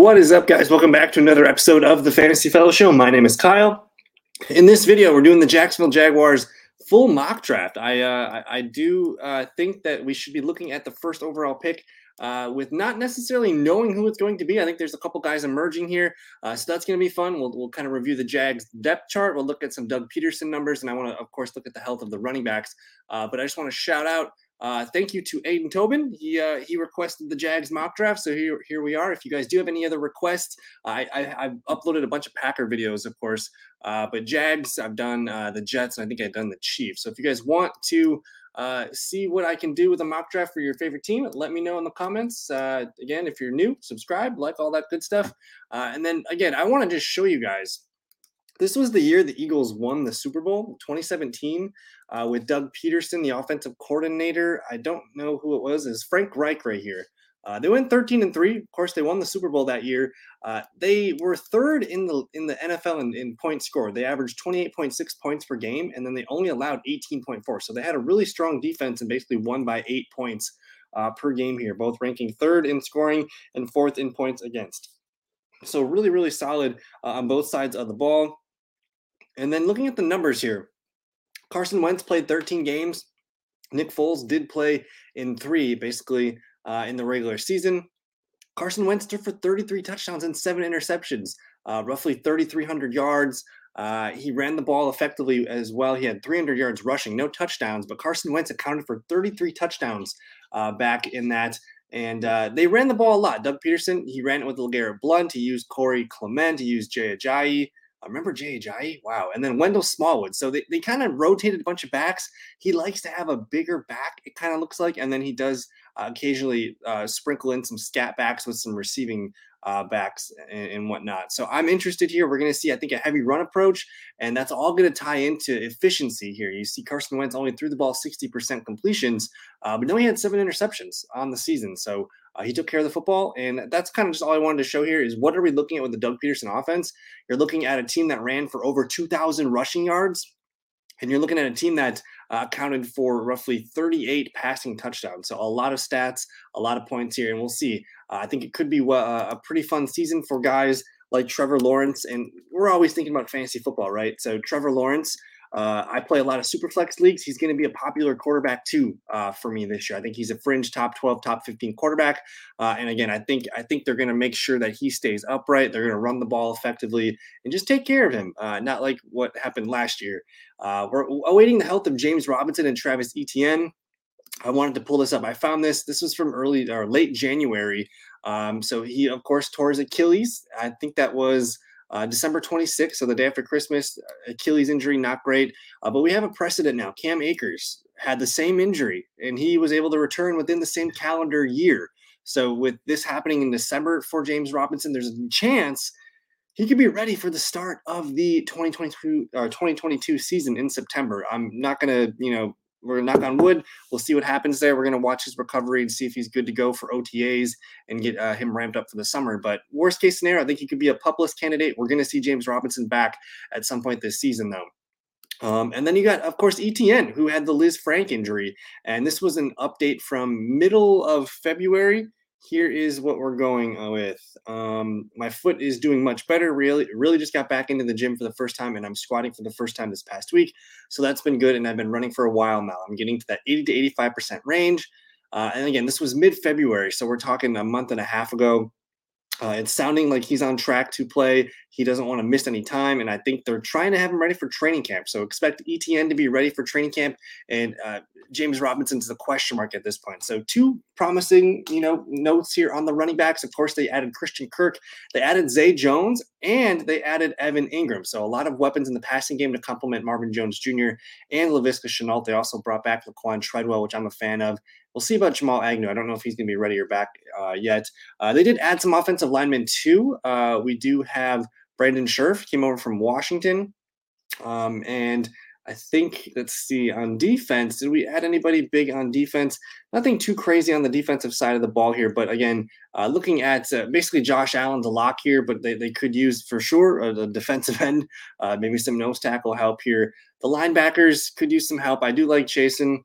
What is up, guys? Welcome back to another episode of the Fantasy Fellow Show. My name is Kyle. In this video, we're doing the Jacksonville Jaguars full mock draft. I uh, I, I do uh, think that we should be looking at the first overall pick uh, with not necessarily knowing who it's going to be. I think there's a couple guys emerging here, uh, so that's going to be fun. We'll, we'll kind of review the Jags depth chart. We'll look at some Doug Pederson numbers, and I want to, of course, look at the health of the running backs. Uh, but I just want to shout out uh, thank you to Aiden Tobin. He uh, he requested the Jags mock draft, so here here we are. If you guys do have any other requests, I, I have uploaded a bunch of Packer videos, of course, uh, but Jags I've done uh, the Jets, and I think I've done the Chiefs. So if you guys want to uh, see what I can do with a mock draft for your favorite team, let me know in the comments. Uh, again, if you're new, subscribe, like all that good stuff, and then again, I want to just show you guys this was the year the Eagles won the Super Bowl, 2017, uh, with Doug Pederson, the offensive coordinator. I don't know who it was. Is Frank Reich right here? Uh, they went 13 and three. Of course, they won the Super Bowl that year. Uh, they were third in the in the NFL in, in points scored. They averaged 28.6 points per game, and then they only allowed 18.4. So they had a really strong defense and basically won by eight points uh, per game here, both ranking third in scoring and fourth in points against. So really, really solid uh, on both sides of the ball. And then looking at the numbers here, Carson Wentz played 13 games. Nick Foles did play in three, basically uh, in the regular season. Carson Wentz threw for 33 touchdowns and seven interceptions, uh, roughly 3,300 yards. Uh, he ran the ball effectively as well. He had 300 yards rushing, no touchdowns, but Carson Wentz accounted for 33 touchdowns uh, back in that. And uh, they ran the ball a lot. Doug Pederson, he ran it with LeGarrette Blunt. He used Corey Clement. He used Jay Ajayi. I remember Ajayi. Wow. And then Wendell Smallwood. So they, they kind of rotated a bunch of backs. He likes to have a bigger back, it kind of looks like. And then he does uh, occasionally uh, sprinkle in some scat backs with some receiving uh, backs and, and, whatnot. So I'm interested here. We're going to see, I think, a heavy run approach, and that's all going to tie into efficiency here. You see, Carson Wentz only threw the ball 60% completions, uh, but no, he had seven interceptions on the season. So uh, he took care of the football, and that's kind of just all I wanted to show here is what are we looking at with the Doug Pederson offense? You're looking at a team that ran for over 2,000 rushing yards, and you're looking at a team that uh, accounted for roughly 38 passing touchdowns. So a lot of stats, a lot of points here, and we'll see. Uh, I think it could be a pretty fun season for guys like Trevor Lawrence, and we're always thinking about fantasy football, right? So Trevor Lawrence uh, I play a lot of superflex leagues. He's going to be a popular quarterback too uh, for me this year. I think he's a fringe top 12, top 15 quarterback. Uh, and again, I think I think they're going to make sure that he stays upright. They're going to run the ball effectively and just take care of him. Uh, not like what happened last year. Uh, we're awaiting the health of James Robinson and Travis Etienne. I wanted to pull this up. I found this. This was from early or late January. Um, so he, of course, tore his Achilles. I think that was uh, December 26th, so the day after Christmas, Achilles injury, not great. Uh, but we have a precedent now. Cam Akers had the same injury, and he was able to return within the same calendar year. So with this happening in December for James Robinson, there's a chance he could be ready for the start of the 2022 or 2022 season in September. I'm not going to, you know, we're gonna knock on wood. We'll see what happens there. We're gonna watch his recovery and see if he's good to go for OTAs and get uh, him ramped up for the summer. But worst case scenario, I think he could be a pup list candidate. We're gonna see James Robinson back at some point this season, though. Um, and then you got, of course, Etienne, who had the Lisfranc injury, and this was an update from middle of February here is what we're going uh, with. Um, my foot is doing much better. Really, really just got back into the gym for the first time, and I'm squatting for the first time this past week. So that's been good, and I've been running for a while now. I'm getting to that 80 to 85 percent range. Uh, and again, this was mid-February, so we're talking a month and a half ago. Uh, it's sounding like he's on track to play. He doesn't want to miss any time, and I think they're trying to have him ready for training camp. So expect Etienne to be ready for training camp, and uh, James Robinson's the question mark at this point. So two promising, you know, notes here on the running backs. Of course, they added Christian Kirk, they added Zay Jones, and they added Evan Engram. So a lot of weapons in the passing game to complement Marvin Jones Jr. and Laviska Shenault. They also brought back Laquon Treadwell, which I'm a fan of. We'll see about Jamal Agnew. I don't know if he's going to be ready or back uh, yet. Uh, they did add some offensive linemen too. Uh, we do have Brandon Scherff came over from Washington, um, and I think let's see on defense. Did we add anybody big on defense? Nothing too crazy on the defensive side of the ball here, but again, uh, looking at uh, basically Josh Allen's a lock here, but they, they could use for sure uh, the defensive end, uh, maybe some nose tackle help here. The linebackers could use some help. I do like Jason.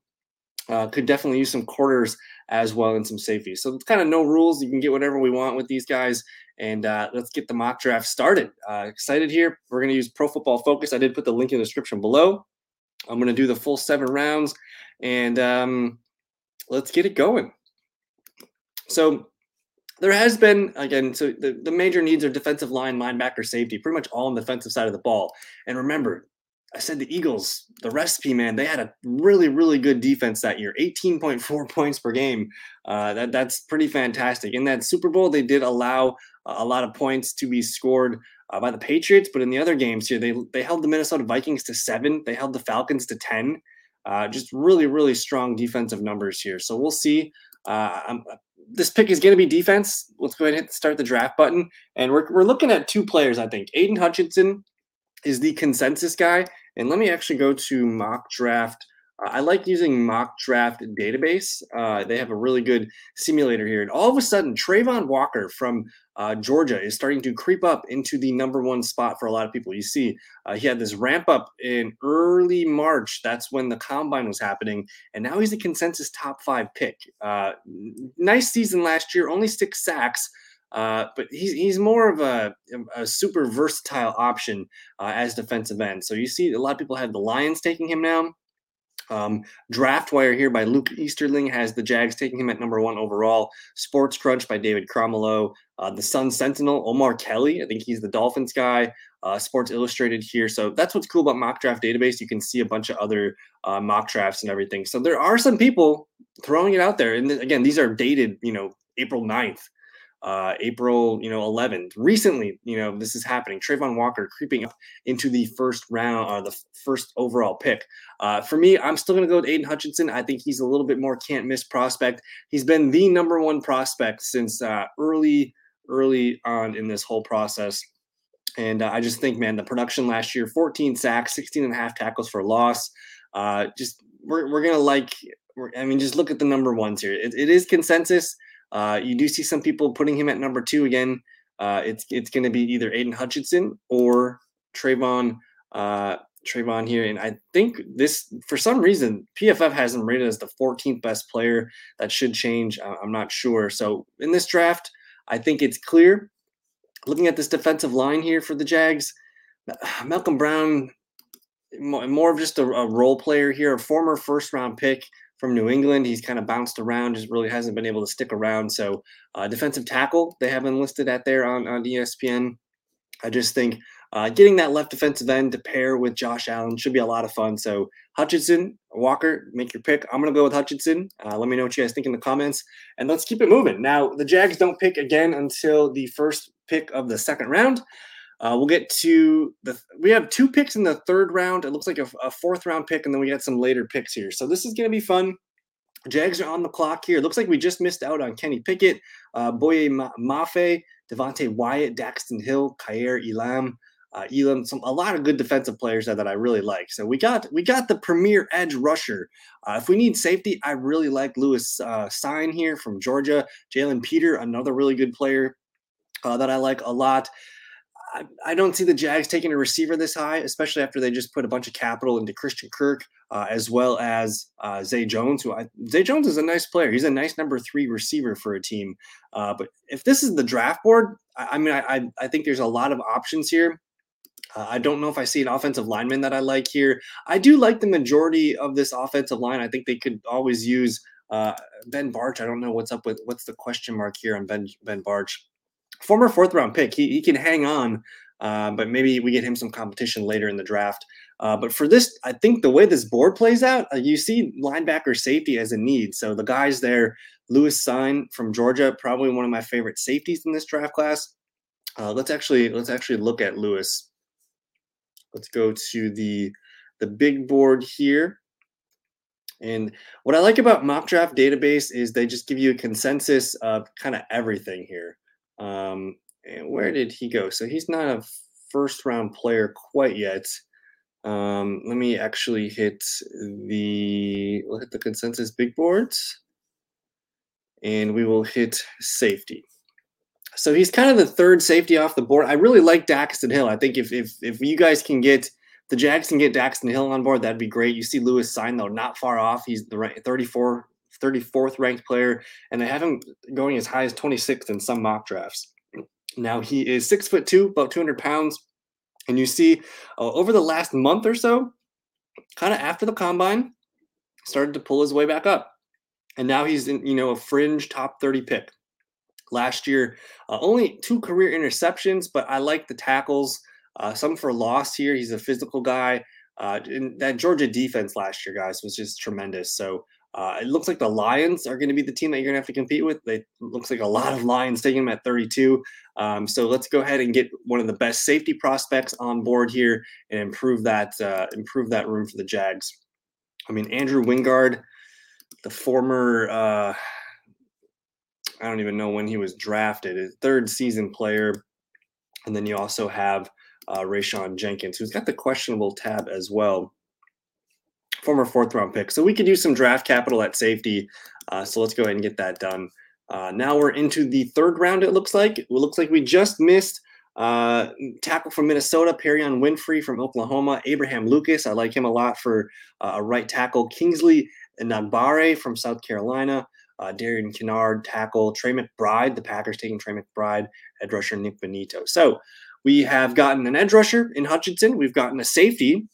Uh, could definitely use some quarters as well and some safeties. So it's kind of no rules. You can get whatever we want with these guys. and uh, let's get the mock draft started. Uh, excited here. We're going to use Pro Football Focus. I did put the link in the description below. I'm going to do the full seven rounds, and um, let's get it going. So there has been again so the, the major needs are defensive line linebacker safety pretty much all on the defensive side of the ball and remember i said the eagles the recipe man they had a really really good defense that year 18.4 points per game uh, that, that's pretty fantastic in that super bowl they did allow a lot of points to be scored uh, by the patriots but in the other games here they, they held the minnesota vikings to seven they held the falcons to 10 uh, just really really strong defensive numbers here so we'll see uh, this pick is going to be defense. Let's go ahead and start the draft button. And we're, we're looking at two players, I think. Aidan Hutchinson is the consensus guy. And let me actually go to mock draft uh, I like using mock draft database. Uh, they have a really good simulator here. And all of a sudden, Travon Walker from uh, Georgia is starting to creep up into the number one spot for a lot of people. You see, uh, he had this ramp up in early March. That's when the combine was happening. And now he's a consensus top five pick. Uh, nice season last year, only six sacks. Uh, but he's, he's more of a, a super versatile option uh, as defensive end. So you see a lot of people have the Lions taking him now. Um, Draft Wire here by Luke Easterling has the Jags taking him at number one overall. Sports Crunch by David Cromelo. Uh, the Sun Sentinel, Omar Kelly. I think he's the Dolphins guy. Uh, Sports Illustrated here. So that's what's cool about Mock Draft Database. You can see a bunch of other uh, mock drafts and everything. So there are some people throwing it out there. And th- again, these are dated, you know, April 9th uh, April, you know, 11th. Recently, you know, this is happening. Travon Walker creeping up into the first round or the first overall pick. Uh, for me, I'm still going to go with Aidan Hutchinson. I think he's a little bit more can't miss prospect. He's been the number one prospect since uh, early, early on in this whole process. And uh, I just think, man, the production last year 14 sacks, 16 and a half tackles for loss. Uh, just we're, we're going to like, I mean, just look at the number ones here. it, it is consensus. Uh, you do see some people putting him at number two again. Uh, it's it's going to be either Aidan Hutchinson or Travon uh, Travon here, and I think this for some reason PFF has him rated as the 14th best player. That should change. I'm not sure. So in this draft, I think it's clear. Looking at this defensive line here for the Jags, Malcom Brown, more of just a, a role player here, a former first round pick from New England. He's kind of bounced around, just really hasn't been able to stick around. So, uh, defensive tackle, they have enlisted at there on, on ESPN. I just think uh, getting that left defensive end to pair with Josh Allen should be a lot of fun. So, Hutchinson, Walker, make your pick. I'm going to go with Hutchinson. Uh, let me know what you guys think in the comments, and let's keep it moving. Now, the Jags don't pick again until the first pick of the second round. Uh, we'll get to the. We have two picks in the third round. It looks like a, a fourth round pick, and then we got some later picks here. So this is going to be fun. Jags are on the clock here. It looks like we just missed out on Kenny Pickett, uh, Boye Mafe, Devonte Wyatt, Daxton Hill, Kaiir Elam, uh, Elam. Some a lot of good defensive players that, that I really like. So we got we got the premier edge rusher. Uh, if we need safety, I really like Lewis uh, Cine here from Georgia. Jalen Pitre, another really good player uh, that I like a lot. I, don't see the Jags taking a receiver this high, especially after they just put a bunch of capital into Christian Kirk, uh, as well as uh, Zay Jones. Who I, Zay Jones is a nice player. He's a nice number three receiver for a team. Uh, but if this is the draft board, I, I mean, I, I think there's a lot of options here. Uh, I don't know if I see an offensive lineman that I like here. I do like the majority of this offensive line. I think they could always use uh, Ben Bartch. I don't know what's up with what's the question mark here on Ben Ben Bartch former fourth round pick. He, he can hang on, uh, but maybe we get him some competition later in the draft. Uh, but for this, I think the way this board plays out, uh, you see linebacker safety as a need. So the guys there, Lewis Cine from Georgia, probably one of my favorite safeties in this draft class. Uh, let's actually let's actually look at Lewis. Let's go to the the big board here. And what I like about mock draft database is they just give you a consensus of kind of everything here. Um, and where did he go? So he's not a first round player quite yet. Um, let me actually hit the we'll hit the consensus big boards, and we will hit safety. So he's kind of the third safety off the board. I really like Daxton Hill. I think if if if you guys can get the Jags can get Daxton Hill on board, that'd be great. You see Lewis sign though, not far off. He's the right 34 34th ranked player, and they have him going as high as 26th in some mock drafts. Now he is six foot two, about 200 pounds. And you see uh, over the last month or so, kind of after the combine, started to pull his way back up. And now he's in, you know, a fringe top 30 pick. Last year, uh, only two career interceptions, but I like the tackles. Uh, some for loss here. He's a physical guy. Uh, that Georgia defense last year, guys, was just tremendous. So uh, it looks like the Lions are going to be the team that you're going to have to compete with. It looks like a lot of Lions taking them at 32. Um, so let's go ahead and get one of the best safety prospects on board here and improve that uh, improve that room for the Jags. I mean, Andrew Wingard, the former uh, I don't even know when he was drafted, his third season player, and then you also have uh, Rayshawn Jenkins, who's got the questionable tab as well former fourth round pick. So we could use some draft capital at safety. Uh, so let's go ahead and get that done. Uh, now we're into the third round, it looks like. It looks like we just missed uh, tackle from Minnesota, Perrion Winfrey from Oklahoma, Abraham Lucas. I like him a lot for uh, a right tackle. Kingsley Enagbare from South Carolina. Uh, Darian Kinnard, tackle. Trey McBride, the Packers taking Trey McBride, edge rusher Nik Bonitto. So we have gotten an edge rusher in Hutchinson. We've gotten a safety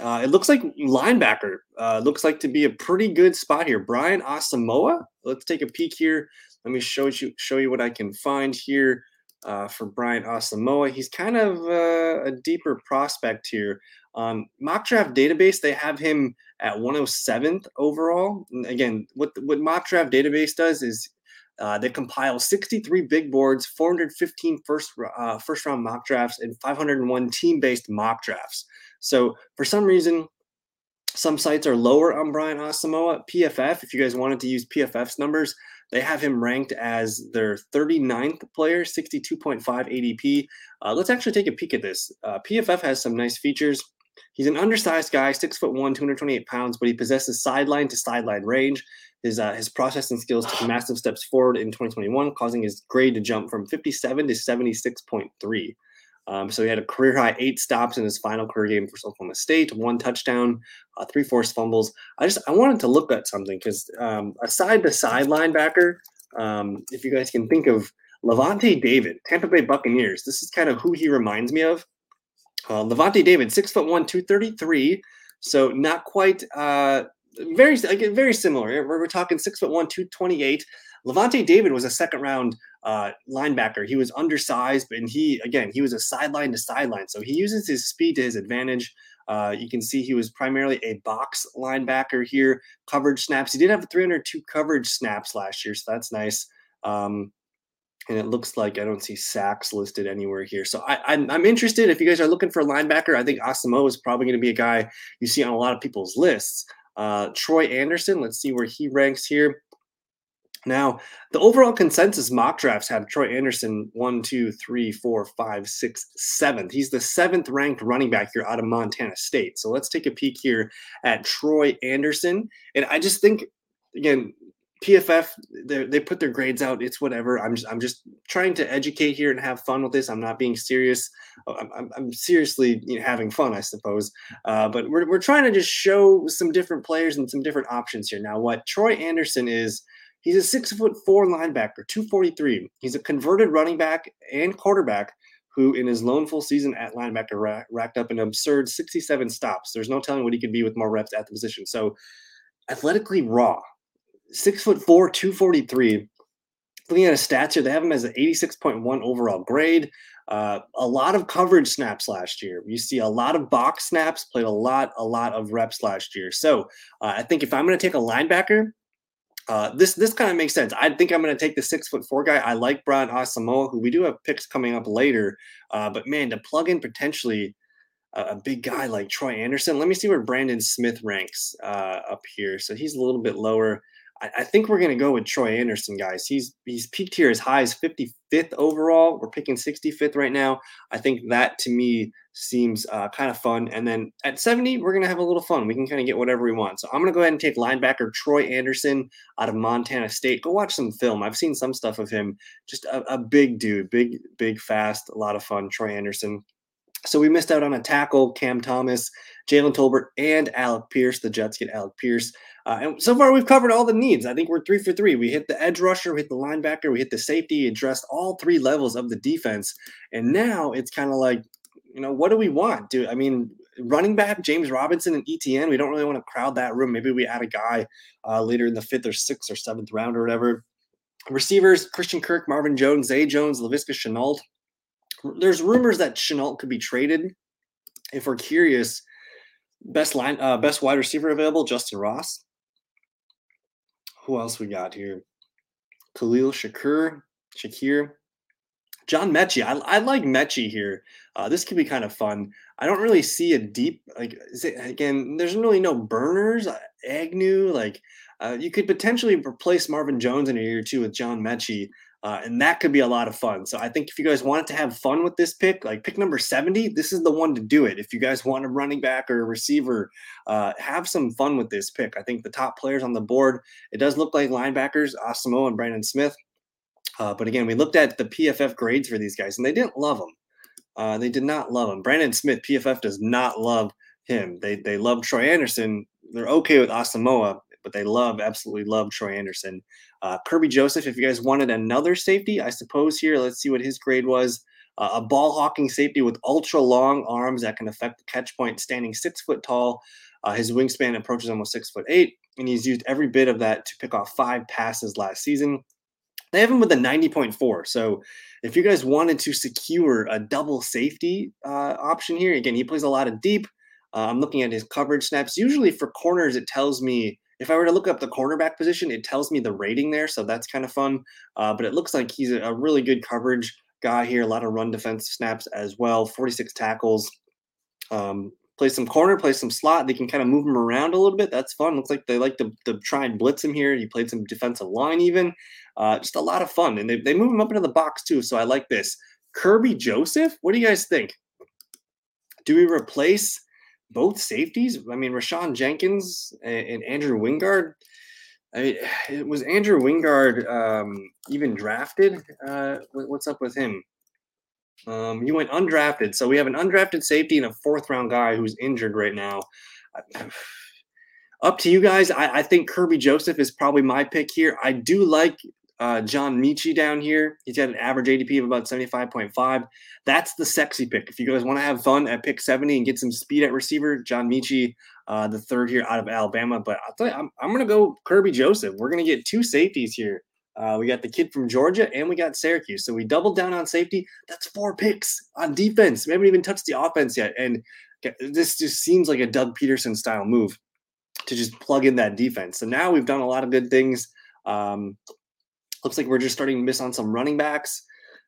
uh, it looks like linebacker uh, looks like to be a pretty good spot here. Brian Asamoah. Let's take a peek here. Let me show you show you what I can find here uh, for Brian Asamoah. He's kind of uh, a deeper prospect here. Um, mock draft database they have him at 107th overall. And again, what what mock draft database does is uh, they compile 63 big boards, 415 first, uh, first round mock drafts, and 501 team based mock drafts. So for some reason, some sites are lower on Brian Asamoah. PFF, if you guys wanted to use PFF's numbers, they have him ranked as their 39th player, 62.5 ADP. Uh, let's actually take a peek at this. Uh, PFF has some nice features. He's an undersized guy, six foot one, 228 pounds, but he possesses sideline to sideline range. His uh, his processing skills took massive steps forward in 2021, causing his grade to jump from 57 to 76.3. Um, so he had a career high eight stops in his final career game for Oklahoma State, one touchdown, uh, three forced fumbles. I just I wanted to look at something because um, aside the side linebacker, um, if you guys can think of Lavonte David, Tampa Bay Buccaneers, this is kind of who he reminds me of. Uh, Lavonte David, six foot one, two thirty three, so not quite uh, very very similar. We're, we're talking six foot one, two twenty eight. Lavonte David was a second round uh, linebacker. He was undersized, and he again he was a sideline to sideline, so he uses his speed to his advantage. Uh, you can see he was primarily a box linebacker here. Coverage snaps. He did have 302 coverage snaps last year, so that's nice. Um, and it looks like I don't see sacks listed anywhere here. So I, am I'm, I'm interested. If you guys are looking for a linebacker, I think Asamoah is probably going to be a guy you see on a lot of people's lists. Uh, Troy Anderson, let's see where he ranks here. Now, the overall consensus mock drafts have Troy Anderson one, two, three, four, five, six, seventh. He's the seventh ranked running back here out of Montana State. So let's take a peek here at Troy Anderson. And I just think, again, PFF they put their grades out. It's whatever. I'm just I'm just trying to educate here and have fun with this. I'm not being serious. Oh, I'm, I'm, seriously you know, having fun, I suppose. Uh, but we're we're trying to just show some different players and some different options here. Now, what Troy Anderson is He's a six foot four linebacker, 243. He's a converted running back and quarterback who, in his lone full season at linebacker, ra- racked up an absurd 67 stops. There's no telling what he could be with more reps at the position. So, athletically raw, six foot four, 243. Looking at his stats here, they have him as an 86.1 overall grade. Uh, a lot of coverage snaps last year. You see a lot of box snaps, played a lot, a lot of reps last year. So uh, I think if I'm going to take a linebacker, uh, this this kind of makes sense. I think I'm going to take the six foot four guy. I like Brian Asamoah, who we do have picks coming up later. Uh, but man, to plug in potentially a, a, big guy like Troy Anderson, let me see where Brandon Smith ranks uh, up here. So he's a little bit lower. I, I think we're going to go with Troy Anderson, guys. He's he's peaked here as high as 55th overall. We're picking 65th right now. I think that to me seems uh, kind of fun. And then at 70, we're going to have a little fun. We can kind of get whatever we want. So I'm going to go ahead and take linebacker Troy Anderson out of Montana State. Go watch some film. I've seen some stuff of him. Just a, a big dude, big, big, fast, a lot of fun. Troy Anderson. So we missed out on a tackle, Cam Thomas, Jalen Tolbert, and Alec Pierce. The Jets get Alec Pierce. Uh, and so far, we've covered all the needs. I think we're three for three. We hit the edge rusher, we hit the linebacker, we hit the safety, addressed all three levels of the defense. And now it's kind of like, you know, what do we want? Do I mean running back James Robinson and Etienne? We don't really want to crowd that room. Maybe we add a guy uh, later in the fifth or sixth or seventh round or whatever. Receivers: Christian Kirk, Marvin Jones, Zay Jones, Laviska Shenault. There's rumors that Shenault could be traded. If we're curious, best line, uh, best wide receiver available, Justyn Ross. Who else we got here? Khalil Shakur, Shakir, John Metchie. I, I like Metchie here. Uh, this could be kind of fun. I don't really see a deep like. It, again, there's really no burners. Uh, Agnew, like uh, you could potentially replace Marvin Jones in a year or two with John Metchie. Uh, and that could be a lot of fun. So I think if you guys wanted to have fun with this pick, like pick number 70, this is the one to do it. If you guys want a running back or a receiver, uh, have some fun with this pick. I think the top players on the board, it does look like linebackers, Asamoah and Brandon Smith. Uh, but again, we looked at the PFF grades for these guys and they didn't love them. Uh, they did not love them. Brandon Smith, PFF does not love him. They, they love Troy Anderson. They're okay with Asamoah, but they love, absolutely love Troy Anderson. Uh, Kerby Joseph, if you guys wanted another safety, I suppose here, let's see what his grade was. Uh, a ball hawking safety with ultra long arms that can affect the catch point, standing six foot tall. Uh, his wingspan approaches almost six foot eight, and he's used every bit of that to pick off five passes last season. They have him with a 90.4. So if you guys wanted to secure a double safety uh, option here, again, he plays a lot of deep. Uh, I'm looking at his coverage snaps. Usually for corners, it tells me if I were to look up the cornerback position, it tells me the rating there, so that's kind of fun. Uh, but it looks like he's a, really good coverage guy here. A lot of run defense snaps as well. 46 tackles. Um, play some corner, play some slot. They can kind of move him around a little bit. That's fun. Looks like they like to, to try and blitz him here. He played some defensive line even. Uh, just a lot of fun. And they, they move him up into the box too. So I like this. Kerby Joseph, what do you guys think? Do we replace both safeties. I mean, Rayshawn Jenkins and, and Andrew Wingard. I mean, was Andrew Wingard um, even drafted? Uh, what's up with him? Um, he went undrafted, so we have an undrafted safety and a fourth round guy who's injured right now. Up to you guys. I, I think Kerby Joseph is probably my pick here. I do like uh, John Metchie down here. He's got an average ADP of about 75.5. That's the sexy pick. If you guys want to have fun at pick 70 and get some speed at receiver, John Metchie, uh, the third here out of Alabama. But I'm, I'm going to go Kerby Joseph. We're going to get two safeties here. Uh, we got the kid from Georgia and we got Syracuse. So we doubled down on safety. That's four picks on defense. We haven't even touched the offense yet. And this just seems like a Doug Pederson style move to just plug in that defense. So now we've done a lot of good things. Um, Looks like we're just starting to miss on some running backs.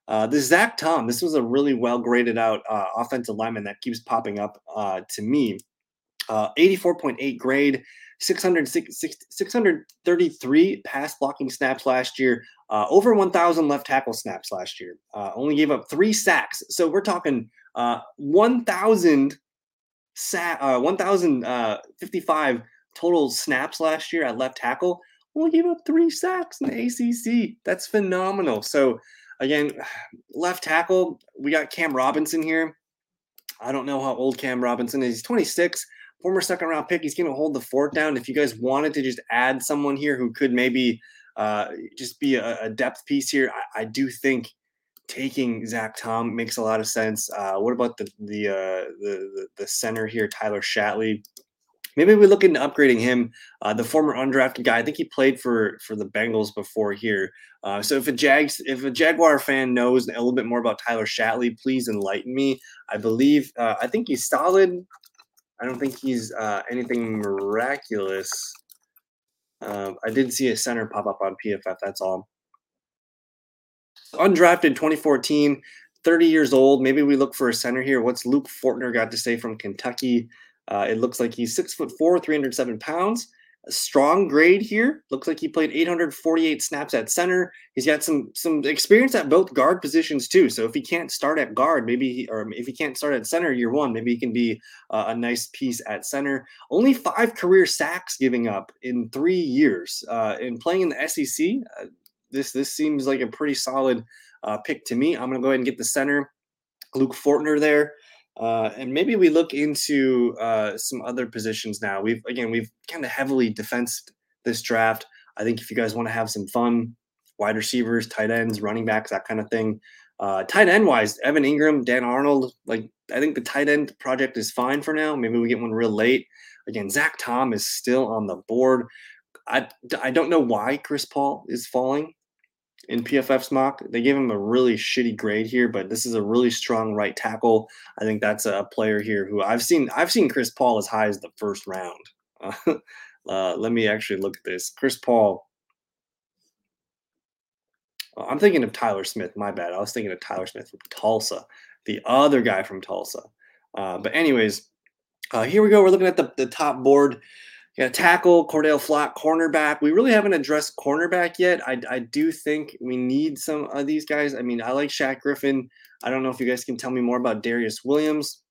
Uh, this Zach Tom, this was a really well graded out uh, offensive lineman that keeps popping up uh, to me. Uh, 84.8 grade, 600, 633 pass blocking snaps last year, uh, over 1,000 left tackle snaps last year. Uh, only gave up three sacks. So we're talking 1,000 sa- 1,055 total snaps last year at left tackle only gave up three sacks in the ACC. That's phenomenal. So, again, left tackle, we got Cam Robinson here. I don't know how old Cam Robinson is. He's 26, former second round pick. He's going to hold the fort down. If you guys wanted to just add someone here who could maybe uh, just be a, a, depth piece here, I, I, do think taking Zach Tom makes a lot of sense. Uh, what about the the, uh, the the center here, Tyler Shatley? Maybe we look into upgrading him. Uh, the former undrafted guy, I think he played for for the Bengals before here. Uh, so if a Jags, if a Jaguar fan knows a little bit more about Tyler Shatley, please enlighten me. I believe, uh, I think he's solid. I don't think he's uh, anything miraculous. Uh, I did see a center pop up on PFF. That's all. Undrafted 2014, 30 years old. Maybe we look for a center here. What's Luke Fortner got to say from Kentucky? Uh, it looks like he's six foot four, 307 pounds. A strong grade here. Looks like he played 848 snaps at center. He's got some some experience at both guard positions too. So if he can't start at guard, maybe he, or if he can't start at center year one, maybe he can be uh, a nice piece at center. Only five career sacks giving up in three years. Uh, and playing in the SEC, uh, this this seems like a pretty solid uh, pick to me. I'm gonna go ahead and get the center, Luke Fortner there. Uh, and maybe we look into uh, some other positions now. We've again we've kind of heavily defensed this draft. I think if you guys want to have some fun, wide receivers, tight ends, running backs, that kind of thing. Uh, tight end wise, Evan Engram, Dan Arnold, like I think the tight end project is fine for now. Maybe we get one real late. Again, Zach Tom is still on the board. I, I don't know why Chris Paul is falling in PFF's mock. They gave him a really shitty grade here, but this is a really strong right tackle. I think that's a player here who I've seen. I've seen Chris Paul as high as the first round. Uh, let me actually look at this. Chris Paul. I'm thinking of Tyler Smith. My bad. I was thinking of Tyler Smith from Tulsa, the other guy from Tulsa. Uh, but anyways, uh, here we go. We're looking at the, the top board. Yeah, tackle, Cordale Flott, cornerback. We really haven't addressed cornerback yet. I, I do think we need some of these guys. I mean, I like Shaq Griffin. I don't know if you guys can tell me more about Darious Williams.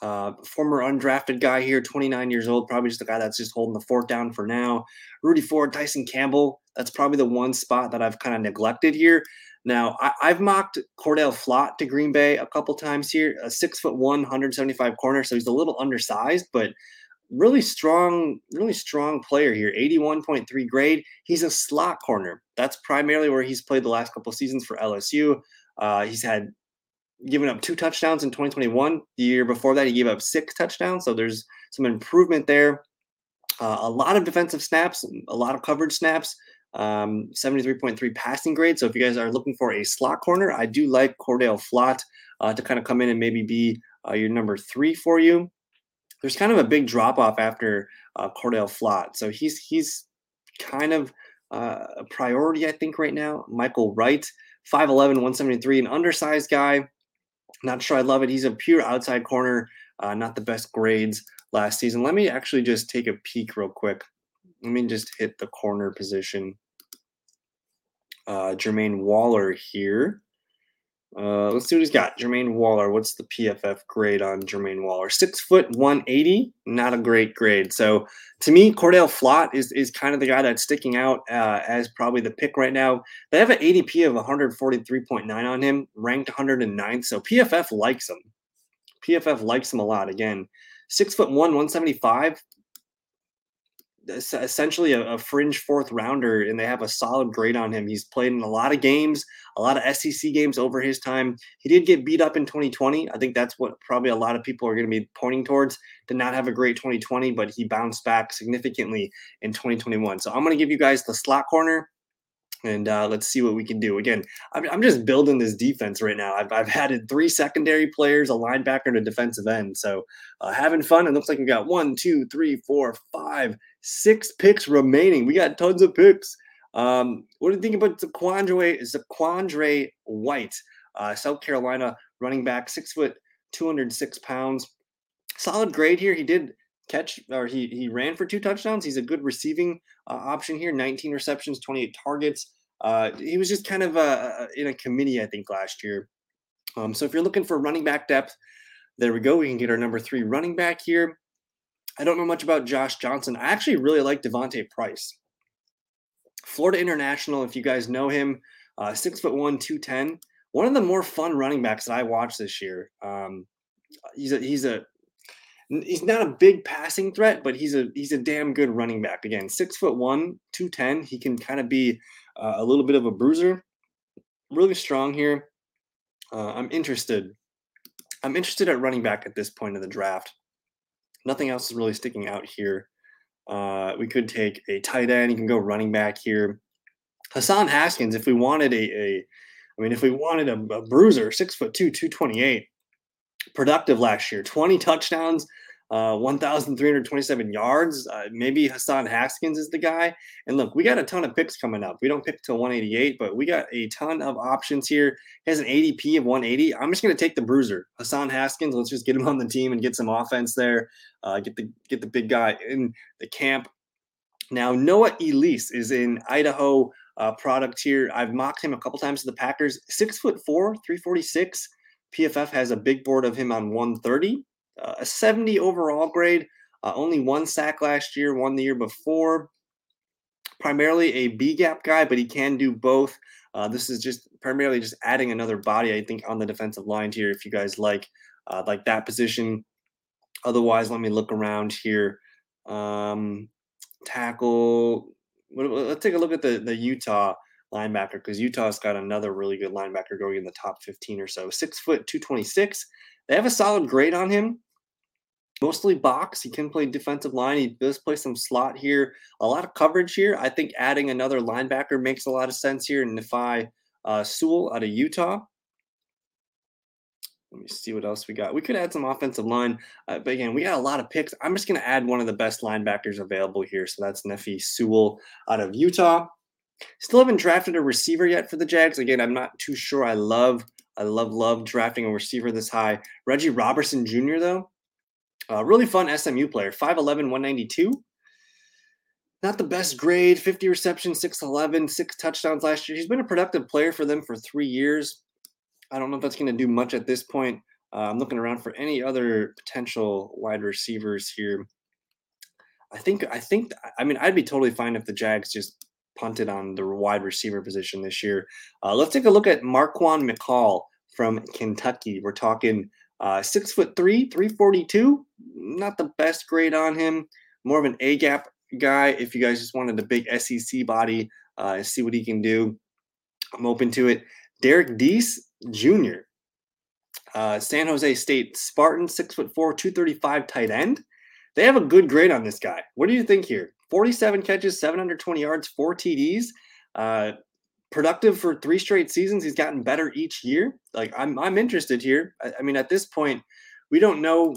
Uh, former undrafted guy here, 29 years old, probably just a guy that's just holding the fort down for now. Rudy Ford, Tyson Campbell. That's probably the one spot that I've kind of neglected here. Now, I, have mocked Cordale Flott to Green Bay a couple times here, a six foot one, 175 corner. So he's a little undersized, but really strong, really strong player here. 81.3 grade. He's a slot corner. That's primarily where he's played the last couple seasons for LSU. Uh, he's had given up two touchdowns in 2021. The year before that, he gave up six touchdowns. So there's some improvement there. Uh, a lot of defensive snaps, a lot of coverage snaps. Um, 73.3 passing grade. So if you guys are looking for a slot corner, I do like Cordale Flott uh, to kind of come in and maybe be uh, your number three for you there's kind of a big drop off after uh, Cordale Flott. So he's he's kind of uh, a priority, I think, right now. Michael Wright, 5'11, 173, an undersized guy. Not sure I love it. He's a pure outside corner, uh, not the best grades last season. Let me actually just take a peek real quick. Let me just hit the corner position. Uh, Jermaine Waller here. Uh, let's see what he's got. Jermaine Waller. What's the PFF grade on Jermaine Waller? Six foot one eighty. Not a great grade. So to me, Cordale Flott is is kind of the guy that's sticking out uh, as probably the pick right now. They have an ADP of 143.9 on him, ranked 109th. So PFF likes him. PFF likes him a lot. Again, six foot one, 175 essentially a, a, fringe fourth rounder, and they have a solid grade on him. He's played in a lot of games, a lot of SEC games over his time. He did get beat up in 2020. I think that's what probably a lot of people are going to be pointing towards. Did not have a great 2020, but he bounced back significantly in 2021. So I'm going to give you guys the slot corner and uh, let's see what we can do. Again, I'm, I'm, just building this defense right now. I've, I've added three secondary players, a linebacker, and a defensive end. So uh, having fun. It looks like we got one, two, three, four, five, six picks remaining. We got tons of picks. Um, what do you think about Zaquandre, Zaquandre White, uh, South Carolina running back, six foot, 206 pounds. Solid grade here. He did catch or he he ran for two touchdowns. He's a good receiving uh, option here. 19 receptions, 28 targets. Uh, he was just kind of uh, in a committee, I think, last year. Um, so if you're looking for running back depth, there we go. We can get our number three running back here. I don't know much about Josh Johnson. I actually really like D'Vonte Price. Florida International, if you guys know him, uh, six foot one, 210. One of the more fun running backs that I watched this year. Um, he's a he's a he's not a big passing threat, but he's a he's a damn good running back. Again, six foot one, two ten. He can kind of be uh, a little bit of a bruiser. Really strong here. Uh, I'm interested. I'm interested at running back at this point of the draft. Nothing else is really sticking out here. Uh, we could take a tight end. You can go running back here. Hassan Haskins, if we wanted a, a I mean, if we wanted a, a bruiser, six foot two, 228, productive last year 20 touchdowns, uh, 1,327 yards. Uh, maybe Hassan Haskins is the guy. And look, we got a ton of picks coming up. We don't pick till 188, but we got a ton of options here. He has an ADP of 180. I'm just going to take the bruiser, Hassan Haskins. Let's just get him on the team and get some offense there. Uh, get the get the big guy in the camp. Now Noah Elliss is in Idaho uh, product here. I've mocked him a couple times to the Packers. Six foot four, 346. PFF has a big board of him on 130, uh, a 70 overall grade. Uh, only one sack last year, one the year before. Primarily a B gap guy, but he can do both. Uh, this is just primarily just adding another body, I think, on the defensive line here. If you guys like uh, like that position. Otherwise, let me look around here. Um, tackle. Let's take a look at the the Utah linebacker because Utah's got another really good linebacker going in the top 15 or so. Six foot 226. They have a solid grade on him. Mostly box. He can play defensive line. He does play some slot here. A lot of coverage here. I think adding another linebacker makes a lot of sense here. Nephi uh, Sewell out of Utah. Let me see what else we got. We could add some offensive line, uh, but again, we got a lot of picks. I'm just going to add one of the best linebackers available here. So that's Nephi Sewell out of Utah. Still haven't drafted a receiver yet for the Jags. Again, I'm not too sure. I love, I love, love drafting a receiver this high. Reggie Roberson Jr. though, uh, really fun SMU player, 5'11", 192. Not the best grade, 50 receptions, 6'11", six touchdowns last year. He's been a productive player for them for three years. I don't know if that's going to do much at this point. Uh, I'm looking around for any other potential wide receivers here. I think I think I mean I'd be totally fine if the Jags just punted on the wide receiver position this year. Uh, let's take a look at Marquan McCall from Kentucky. We're talking uh, six foot three, 342. Not the best grade on him. More of an A gap guy. If you guys just wanted a big SEC body, uh, see what he can do, I'm open to it. Derek Deese Jr. Uh, San Jose State Spartan, six foot four, 235 tight end. They have a good grade on this guy. What do you think here? 47 catches, 720 yards, four TDs. Uh, productive for three straight seasons. He's gotten better each year. Like I'm, I'm interested here. I, I mean, at this point, we don't know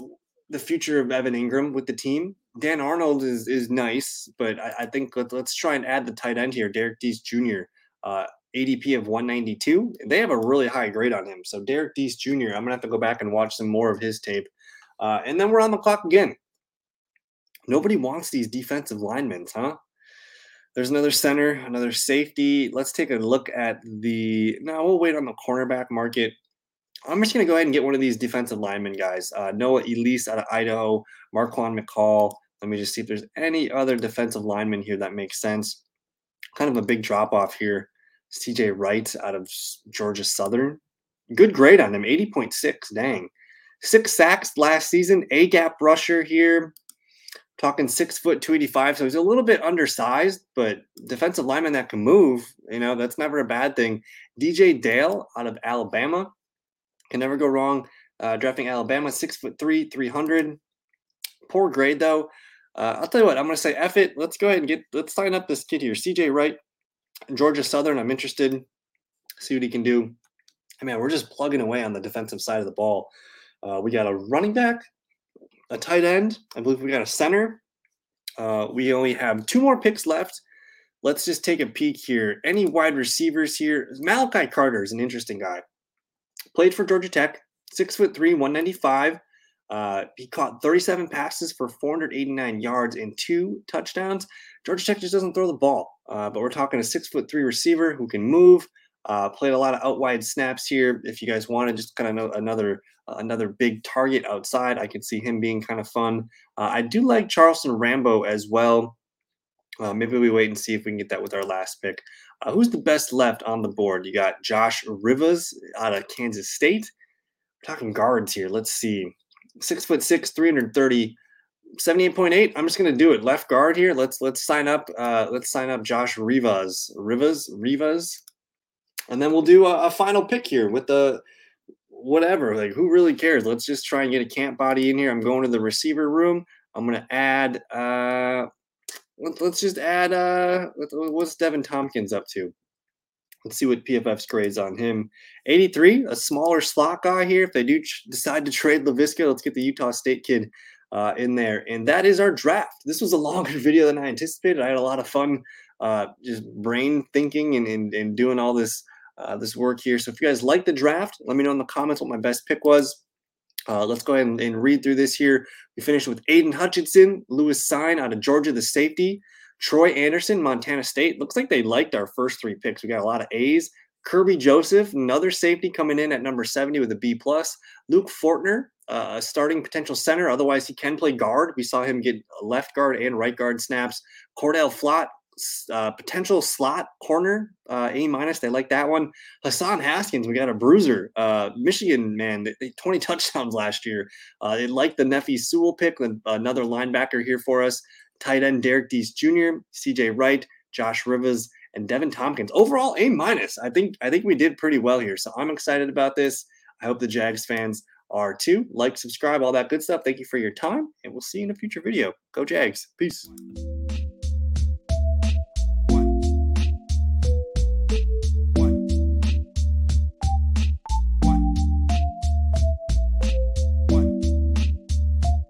the future of Evan Engram with the team. Dan Arnold is is nice, but I, I think let, us try and add the tight end here, Derek Deese Jr. Uh, ADP of 192. They have a really high grade on him. So Derek Deese Jr. I'm gonna have to go back and watch some more of his tape. Uh, and then we're on the clock again. Nobody wants these defensive linemen, huh? There's another center, another safety. Let's take a look at the. Now we'll wait on the cornerback market. I'm just going to go ahead and get one of these defensive linemen guys. Uh, Noah Elliss out of Idaho, Marquan McCall. Let me just see if there's any other defensive linemen here that makes sense. Kind of a big drop off here. CJ Wright out of Georgia Southern. Good grade on him, 80.6. Dang. Six sacks last season. A gap rusher here talking six foot 285 so he's a little bit undersized but defensive lineman that can move you know that's never a bad thing. Dj dale out of alabama can never go wrong uh, drafting alabama six foot three 300 poor grade though. Uh, i'll tell you what i'm going to say F it. Let's go ahead and get let's sign up this kid here cj wright georgia southern. I'm interested. See what he can do. I mean, we're just plugging away on the defensive side of the ball. Uh, we got a running back, a tight end. I believe we got a center. Uh, we only have two more picks left. Let's just take a peek here. Any wide receivers here? Malachi Carter is an interesting guy. Played for Georgia Tech, six foot three, 195. Uh, he caught 37 passes for 489 yards and two touchdowns. Georgia Tech just doesn't throw the ball, uh, but we're talking a six foot three receiver who can move. Uh, played a lot of out wide snaps here. If you guys want to just kind of another another big target outside. I could see him being kind of fun. Uh, I do like Charleston Rambo as well. Uh, maybe we wait and see if we can get that with our last pick. Uh, who's the best left on the board? You got Josh Rivas out of Kansas State. We're talking guards here. Let's see. Six foot six, 330, 78.8. I'm just gonna do it. Left guard here. Let's let's sign up. Uh, let's sign up Josh Rivas. Rivas, Rivas. And then we'll do a, a final pick here with the whatever. Like, who really cares? Let's just try and get a camp body in here. I'm going to the receiver room. I'm gonna add. uh Let's just add. uh What's Deven Thompkins up to? Let's see what PFF's grades on him. 83, a smaller slot guy here. If they do ch- decide to trade Laviska, let's get the Utah State kid uh, in there. And that is our draft. This was a longer video than I anticipated. I had a lot of fun uh, just brain thinking and, and, and doing all this uh, this work here. So if you guys like the draft, let me know in the comments what my best pick was. Uh, let's go ahead and, and, read through this here. We finished with Aidan Hutchinson, Lewis Sign out of Georgia, the safety, Troy Anderson, Montana State. Looks like they liked our first three picks. We got a lot of A's. Kerby Joseph, another safety coming in at number 70 with a B plus. Luke Fortner, uh, starting potential center. Otherwise, he can play guard. We saw him get left guard and right guard snaps. Cordale Flott, uh, potential slot corner, uh, A minus. They like that one. Hassan Haskins, we got a bruiser. Uh, Michigan man, they, they 20 touchdowns last year. Uh, they like the Nephi Sewell pick, another linebacker here for us. Tight end Derek Deese Jr., CJ Wright, Josh Rivers, and Deven Thompkins. Overall, A minus. I think I think we did pretty well here. So I'm excited about this. I hope the Jags fans are too. Like, subscribe, all that good stuff. Thank you for your time, and we'll see you in a future video. Go Jags. Peace.